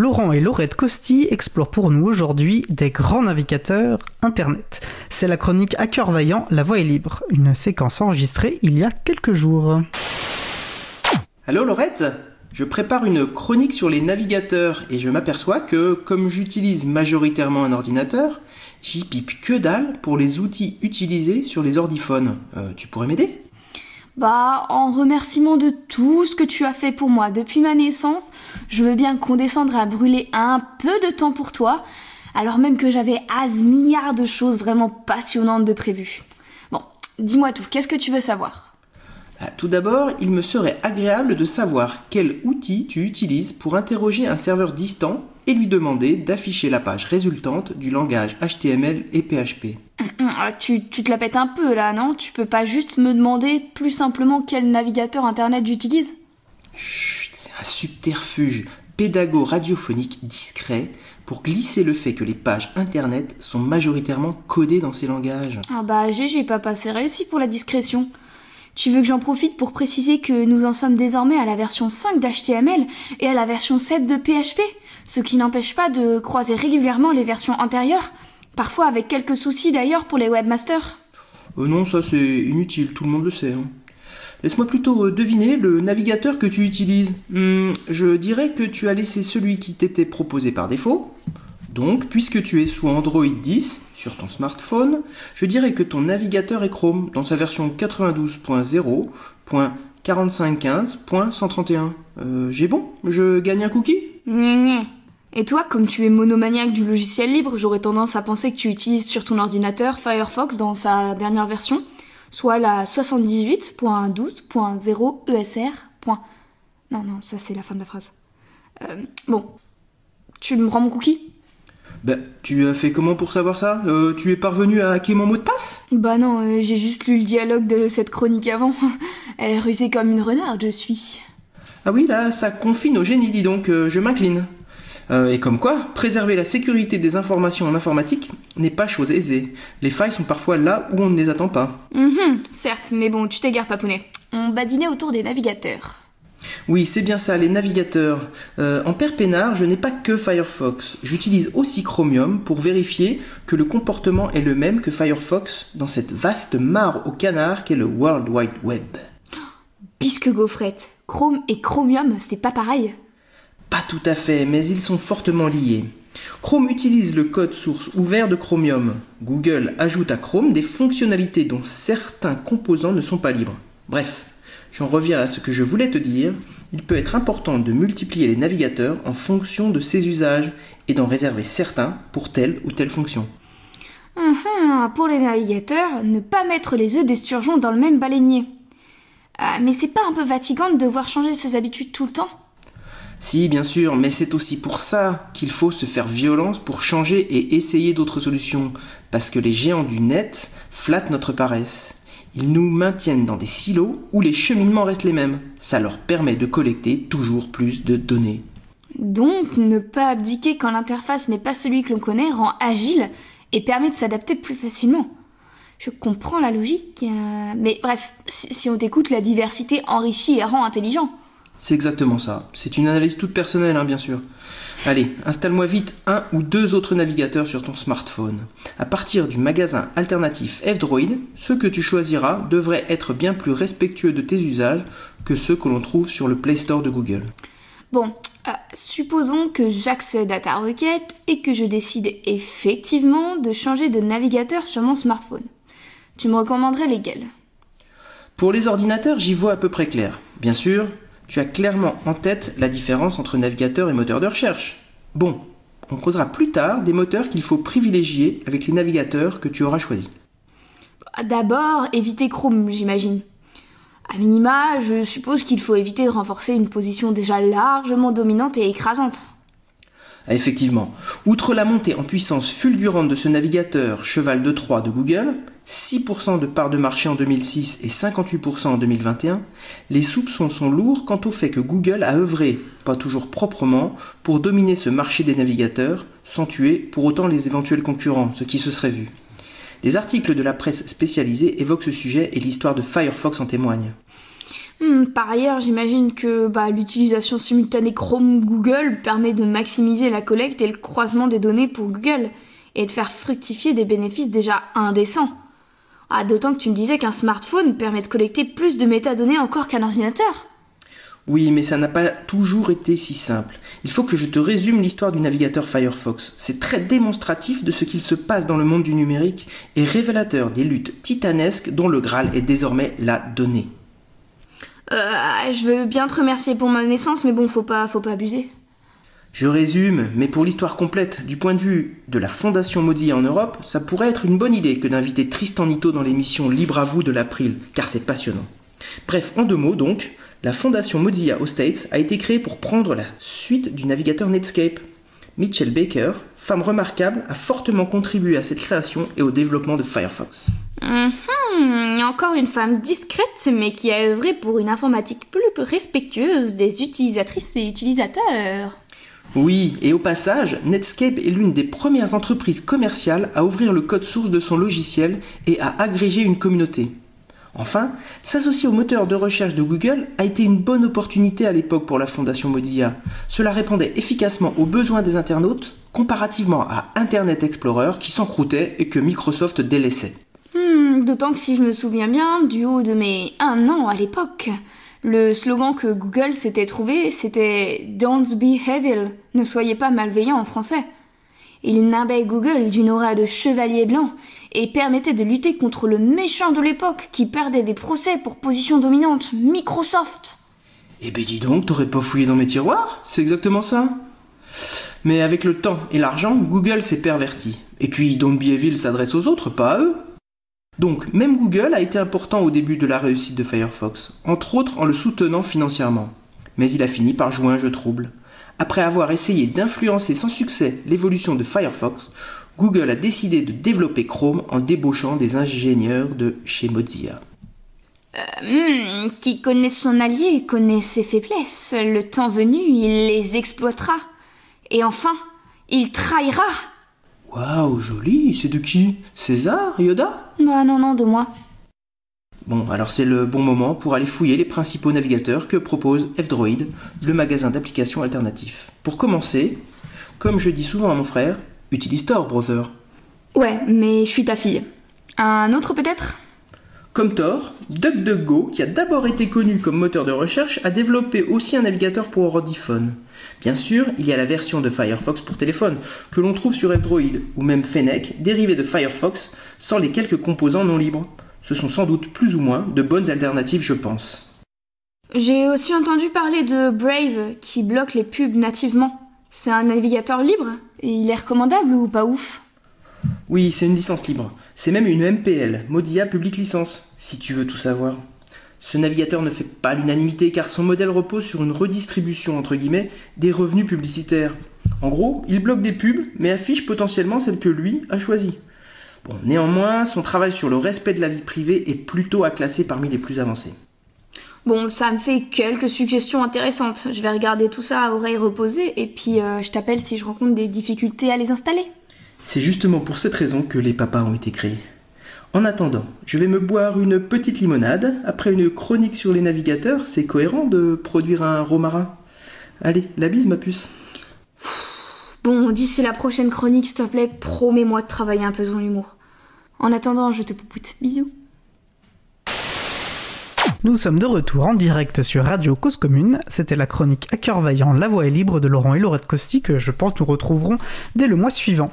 Laurent et Laurette Costi explorent pour nous aujourd'hui des grands navigateurs Internet. C'est la chronique À cœur vaillant, la voix est libre, une séquence enregistrée il y a quelques jours. Allô Laurette? Je prépare une chronique sur les navigateurs et je m'aperçois que, comme j'utilise majoritairement un ordinateur, j'y pipe que dalle pour les outils utilisés sur les ordiphones. Euh, tu pourrais m'aider? Bah, en remerciement de tout ce que tu as fait pour moi depuis ma naissance, je veux bien qu'on descende à brûler un peu de temps pour toi, alors même que j'avais as milliards de choses vraiment passionnantes de prévues. Bon, dis-moi tout, qu'est-ce que tu veux savoir? Bah, Tout d'abord, il me serait agréable de savoir quel outil tu utilises pour interroger un serveur distant et lui demander d'afficher la page résultante du langage HTML et PHP. Ah, tu, te la pètes un peu là, non? Tu peux pas juste me demander plus simplement quel navigateur internet j'utilise? Chut, c'est un subterfuge pédago-radiophonique discret pour glisser le fait que les pages internet sont majoritairement codées dans ces langages. Ah bah GG papa, c'est réussi pour la discrétion. Tu veux que j'en profite pour préciser que nous en sommes désormais à la version 5 d'HTML et à la version 7 de PHP, ce qui n'empêche pas de croiser régulièrement les versions antérieures Parfois avec quelques soucis d'ailleurs pour les webmasters. Euh, non, ça c'est inutile, tout le monde le sait. Hein. Laisse-moi plutôt euh, deviner le navigateur que tu utilises. Hmm, je dirais que tu as laissé celui qui t'était proposé par défaut. Donc, puisque tu es sous Android 10 sur ton smartphone, je dirais que ton navigateur est Chrome dans sa version 92.0.4515.131. Euh, J'ai bon? Je gagne un cookie? Et toi, comme tu es monomaniaque du logiciel libre, j'aurais tendance à penser que tu utilises sur ton ordinateur Firefox dans sa dernière version, soit la 78.12.0 ESR. Non, non, ça c'est la fin de la phrase. Euh, bon, tu me rends mon cookie? Bah, tu as fait comment pour savoir ça? Euh, Tu es parvenu à hacker mon mot de passe? Bah non, euh, j'ai juste lu le dialogue de cette chronique avant. Elle est rusée comme une renarde, je suis. Ah oui, là, ça confine au génie, dis donc, je m'incline. Euh, et comme quoi, préserver la sécurité des informations en informatique n'est pas chose aisée. Les failles sont parfois là où on ne les attend pas. Mhm, certes, mais bon, tu t'égares, papounet. On badinait autour des navigateurs. Oui, c'est bien ça, les navigateurs. Euh, en père peinard, je n'ai pas que Firefox. J'utilise aussi Chromium pour vérifier que le comportement est le même que Firefox dans cette vaste mare au canard qu'est le World Wide Web. Puisque gaufrette, Chrome et Chromium, c'est pas pareil? Pas tout à fait, mais ils sont fortement liés. Chrome utilise le code source ouvert de Chromium. Google ajoute à Chrome des fonctionnalités dont certains composants ne sont pas libres. Bref, j'en reviens à ce que je voulais te dire. Il peut être important de multiplier les navigateurs en fonction de ses usages et d'en réserver certains pour telle ou telle fonction. Pour les navigateurs, ne pas mettre les œufs d'esturgeon dans le même baleinier. Ah, mais c'est pas un peu fatigant de devoir changer ses habitudes tout le temps? Si, bien sûr, mais c'est aussi pour ça qu'il faut se faire violence pour changer et essayer d'autres solutions, parce que les géants du net flattent notre paresse. Ils nous maintiennent dans des silos où les cheminements restent les mêmes. Ça leur permet de collecter toujours plus de données. Donc, ne pas abdiquer quand l'interface n'est pas celui que l'on connaît rend agile et permet de s'adapter plus facilement. Je comprends la logique, euh, mais bref, si on t'écoute, la diversité enrichit et rend intelligent. C'est exactement ça. C'est une analyse toute personnelle, hein, bien sûr. Allez, installe-moi vite un ou deux autres navigateurs sur ton smartphone. À partir du magasin alternatif F-Droid, ceux que tu choisiras devraient être bien plus respectueux de tes usages que ceux que l'on trouve sur le Play Store de Google. Bon, euh, supposons que j'accède à ta requête et que je décide effectivement de changer de navigateur sur mon smartphone. Tu me recommanderais lesquels? Pour les ordinateurs, j'y vois à peu près clair. Bien sûr, tu as clairement en tête la différence entre navigateur et moteur de recherche. Bon, on causera plus tard des moteurs qu'il faut privilégier avec les navigateurs que tu auras choisis. D'abord, éviter Chrome, j'imagine. A minima, je suppose qu'il faut éviter de renforcer une position déjà largement dominante et écrasante. Effectivement, outre la montée en puissance fulgurante de ce navigateur cheval de Troie de Google, 6% de part de marché en 2006 et 58% en 2021, les soupçons sont lourds quant au fait que Google a œuvré, pas toujours proprement, pour dominer ce marché des navigateurs, sans tuer pour autant les éventuels concurrents, ce qui se serait vu. Des articles de la presse spécialisée évoquent ce sujet et l'histoire de Firefox en témoigne. Hmm, par ailleurs, j'imagine que bah, l'utilisation simultanée Chrome-Google permet de maximiser la collecte et le croisement des données pour Google et de faire fructifier des bénéfices déjà indécents. Ah, d'autant que tu me disais qu'un smartphone permet de collecter plus de métadonnées encore qu'un ordinateur. Oui, mais ça n'a pas toujours été si simple. Il faut que je te résume l'histoire du navigateur Firefox. C'est très démonstratif de ce qu'il se passe dans le monde du numérique et révélateur des luttes titanesques dont le Graal est désormais la donnée. Euh, je veux bien te remercier pour ma naissance, mais bon, faut pas, faut pas abuser. Je résume, mais pour l'histoire complète, du point de vue de la Fondation Mozilla en Europe, ça pourrait être une bonne idée que d'inviter Tristan Nito dans l'émission Libre à vous de l'April, car c'est passionnant. Bref, en deux mots donc, la Fondation Mozilla aux States a été créée pour prendre la suite du navigateur Netscape. Mitchell Baker, femme remarquable, a fortement contribué à cette création et au développement de Firefox. Mhm, encore une femme discrète, mais qui a œuvré pour une informatique plus respectueuse des utilisatrices et utilisateurs. Oui, et au passage, Netscape est l'une des premières entreprises commerciales à ouvrir le code source de son logiciel et à agréger une communauté. Enfin, s'associer au moteur de recherche de Google a été une bonne opportunité à l'époque pour la Fondation Mozilla. Cela répondait efficacement aux besoins des internautes, comparativement à Internet Explorer qui s'encroutait et que Microsoft délaissait. D'autant que si je me souviens bien, du haut de mes un an à l'époque, le slogan que Google s'était trouvé, c'était Don't be evil, ne soyez pas malveillant en français. Il nimbait Google d'une aura de chevalier blanc et permettait de lutter contre le méchant de l'époque qui perdait des procès pour position dominante, Microsoft. Eh ben dis donc, t'aurais pas fouillé dans mes tiroirs? C'est exactement ça. Mais avec le temps et l'argent, Google s'est perverti. Et puis Don't Be Evil s'adresse aux autres, pas à eux. Donc, même Google a été important au début de la réussite de Firefox, entre autres en le soutenant financièrement. Mais il a fini par jouer un jeu trouble. Après avoir essayé d'influencer sans succès l'évolution de Firefox, Google a décidé de développer Chrome en débauchant des ingénieurs de chez Mozilla. Hmm, qui connaît son allié connaît ses faiblesses. Le temps venu, il les exploitera. Et enfin, il trahira. Waouh, joli, c'est de qui? César? Yoda? Bah non, non, de moi. Bon, alors c'est le bon moment pour aller fouiller les principaux navigateurs que propose F-Droid, le magasin d'applications alternatifs. Pour commencer, comme je dis souvent à mon frère, utilise Tor, brother. Ouais, mais je suis ta fille. Un autre peut-être? Comme Tor, DuckDuckGo, qui a d'abord été connu comme moteur de recherche, a développé aussi un navigateur pour ordiphone. Bien sûr, il y a la version de Firefox pour téléphone, que l'on trouve sur F-Droid, ou même Fennec, dérivé de Firefox, sans les quelques composants non libres. Ce sont sans doute plus ou moins de bonnes alternatives, je pense. J'ai aussi entendu parler de Brave, qui bloque les pubs nativement. C'est un navigateur libre Et il est recommandable ou pas ouf? Oui, c'est une licence libre. C'est même une MPL, Mozilla Public License, si tu veux tout savoir. Ce navigateur ne fait pas l'unanimité car son modèle repose sur une redistribution entre guillemets des revenus publicitaires. En gros, il bloque des pubs mais affiche potentiellement celles que lui a choisies. Bon, néanmoins, son travail sur le respect de la vie privée est plutôt à classer parmi les plus avancés. Bon, ça me fait quelques suggestions intéressantes. Je vais regarder tout ça à oreille reposée et puis euh, je t'appelle si je rencontre des difficultés à les installer. C'est justement pour cette raison que les papas ont été créés. En attendant, je vais me boire une petite limonade. Après une chronique sur les navigateurs, c'est cohérent de produire un romarin. Allez, la bise ma puce. Bon, d'ici la prochaine chronique, s'il te plaît, promets-moi de travailler un peu ton humour. En attendant, je te poupoute. Bisous. Nous sommes de retour en direct sur Radio Cause Commune. C'était la chronique à cœur vaillant La Voix est libre de Laurent et Laurette Costi que je pense nous retrouverons dès le mois suivant.